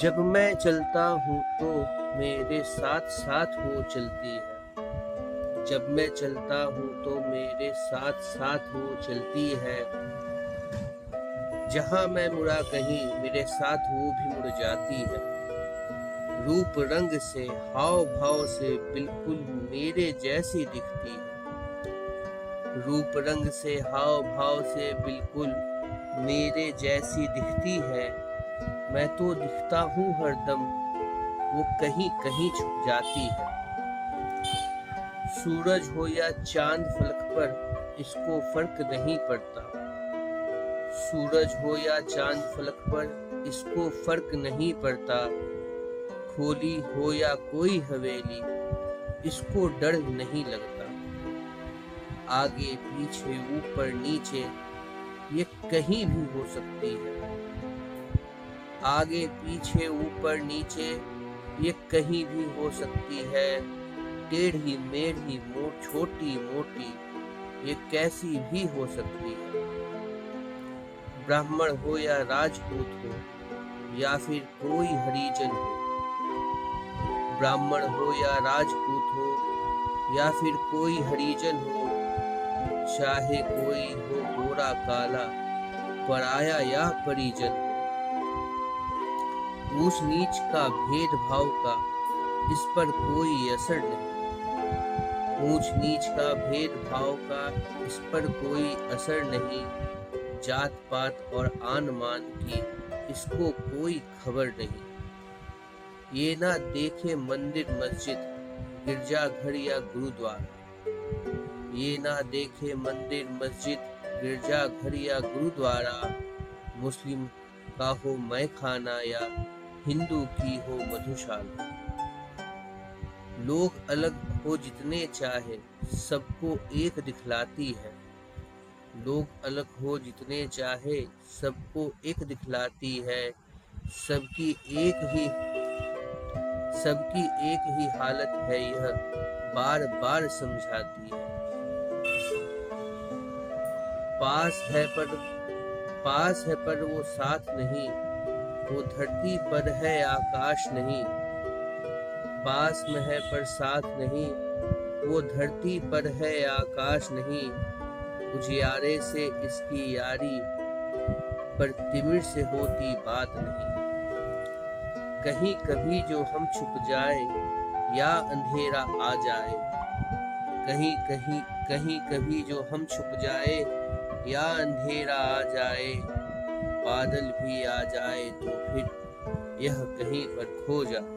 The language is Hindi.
जब मैं चलता हूँ तो मेरे साथ साथ वो चलती है। जब मैं चलता हूँ तो मेरे साथ साथ वो चलती है। जहाँ मैं मुड़ा कहीं, मेरे साथ वो भी मुड़ जाती है। रूप रंग से हाव भाव से बिल्कुल मेरे जैसी दिखती है। रूप रंग से हाव भाव से बिल्कुल मेरे जैसी दिखती है। मैं तो दिखता हूँ हरदम वो कहीं कहीं छुप जाती है। सूरज हो या चाँद फलक पर, इसको फ़र्क नहीं पड़ता। सूरज हो या चाँद फलक पर, इसको फ़र्क नहीं पड़ता। खोली हो या कोई हवेली, इसको डर नहीं लगता। आगे, पीछे, ऊपर, नीचे, ये कहीं भी हो सकती है। आगे, पीछे, ऊपर, नीचे, ये कहीं भी हो सकती है। टेढ़ी, मेढ़ी मोट छोटी, मोटी, ये कैसी भी हो सकती है। ब्राह्मण हो या राजपूत हो, या फिर कोई हरिजन हो। ब्राह्मण हो या राजपूत हो, या फिर कोई हरिजन हो, चाहे कोई हो गोरा काला, पराया या परिजन। ऊंच नीच का भेदभाव का, इस पर कोई असर नहीं। ऊंच नीच का भेदभाव का, इस पर कोई असर नहीं। जात पात और आन मान की इसको कोई खबर नहीं। ये ना देखे मंदिर मस्जिद, गिरजाघर या गुरुद्वारा। ये ना देखे मंदिर मस्जिद, गिरजाघर या गुरुद्वारा। मुस्लिम का हो मैं खाना या हिंदू की हो मधुशाला। लोग अलग हो जितने चाहे, सबको एक दिखलाती है। लोग अलग हो जितने चाहे, सबको एक दिखलाती है। सबकी एक ही, सबकी एक ही हालत है यह बार बार समझाती है। पास है पर, पास है पर वो साथ नहीं वो धरती पर है, आकाश नहीं। पास में है, पर साथ नहीं। वो धरती पर है, आकाश नहीं। उजियारे से इसकी यारी, पर तिमिर से होती बात नहीं। कहीं कभी जो हम छुप जाए, या अंधेरा आ जाए। कहीं कहीं कहीं कभी जो हम छुप जाए, या अंधेरा आ जाए। बादल भी आ जाए तो फिर यह कहीं पर खो जाए।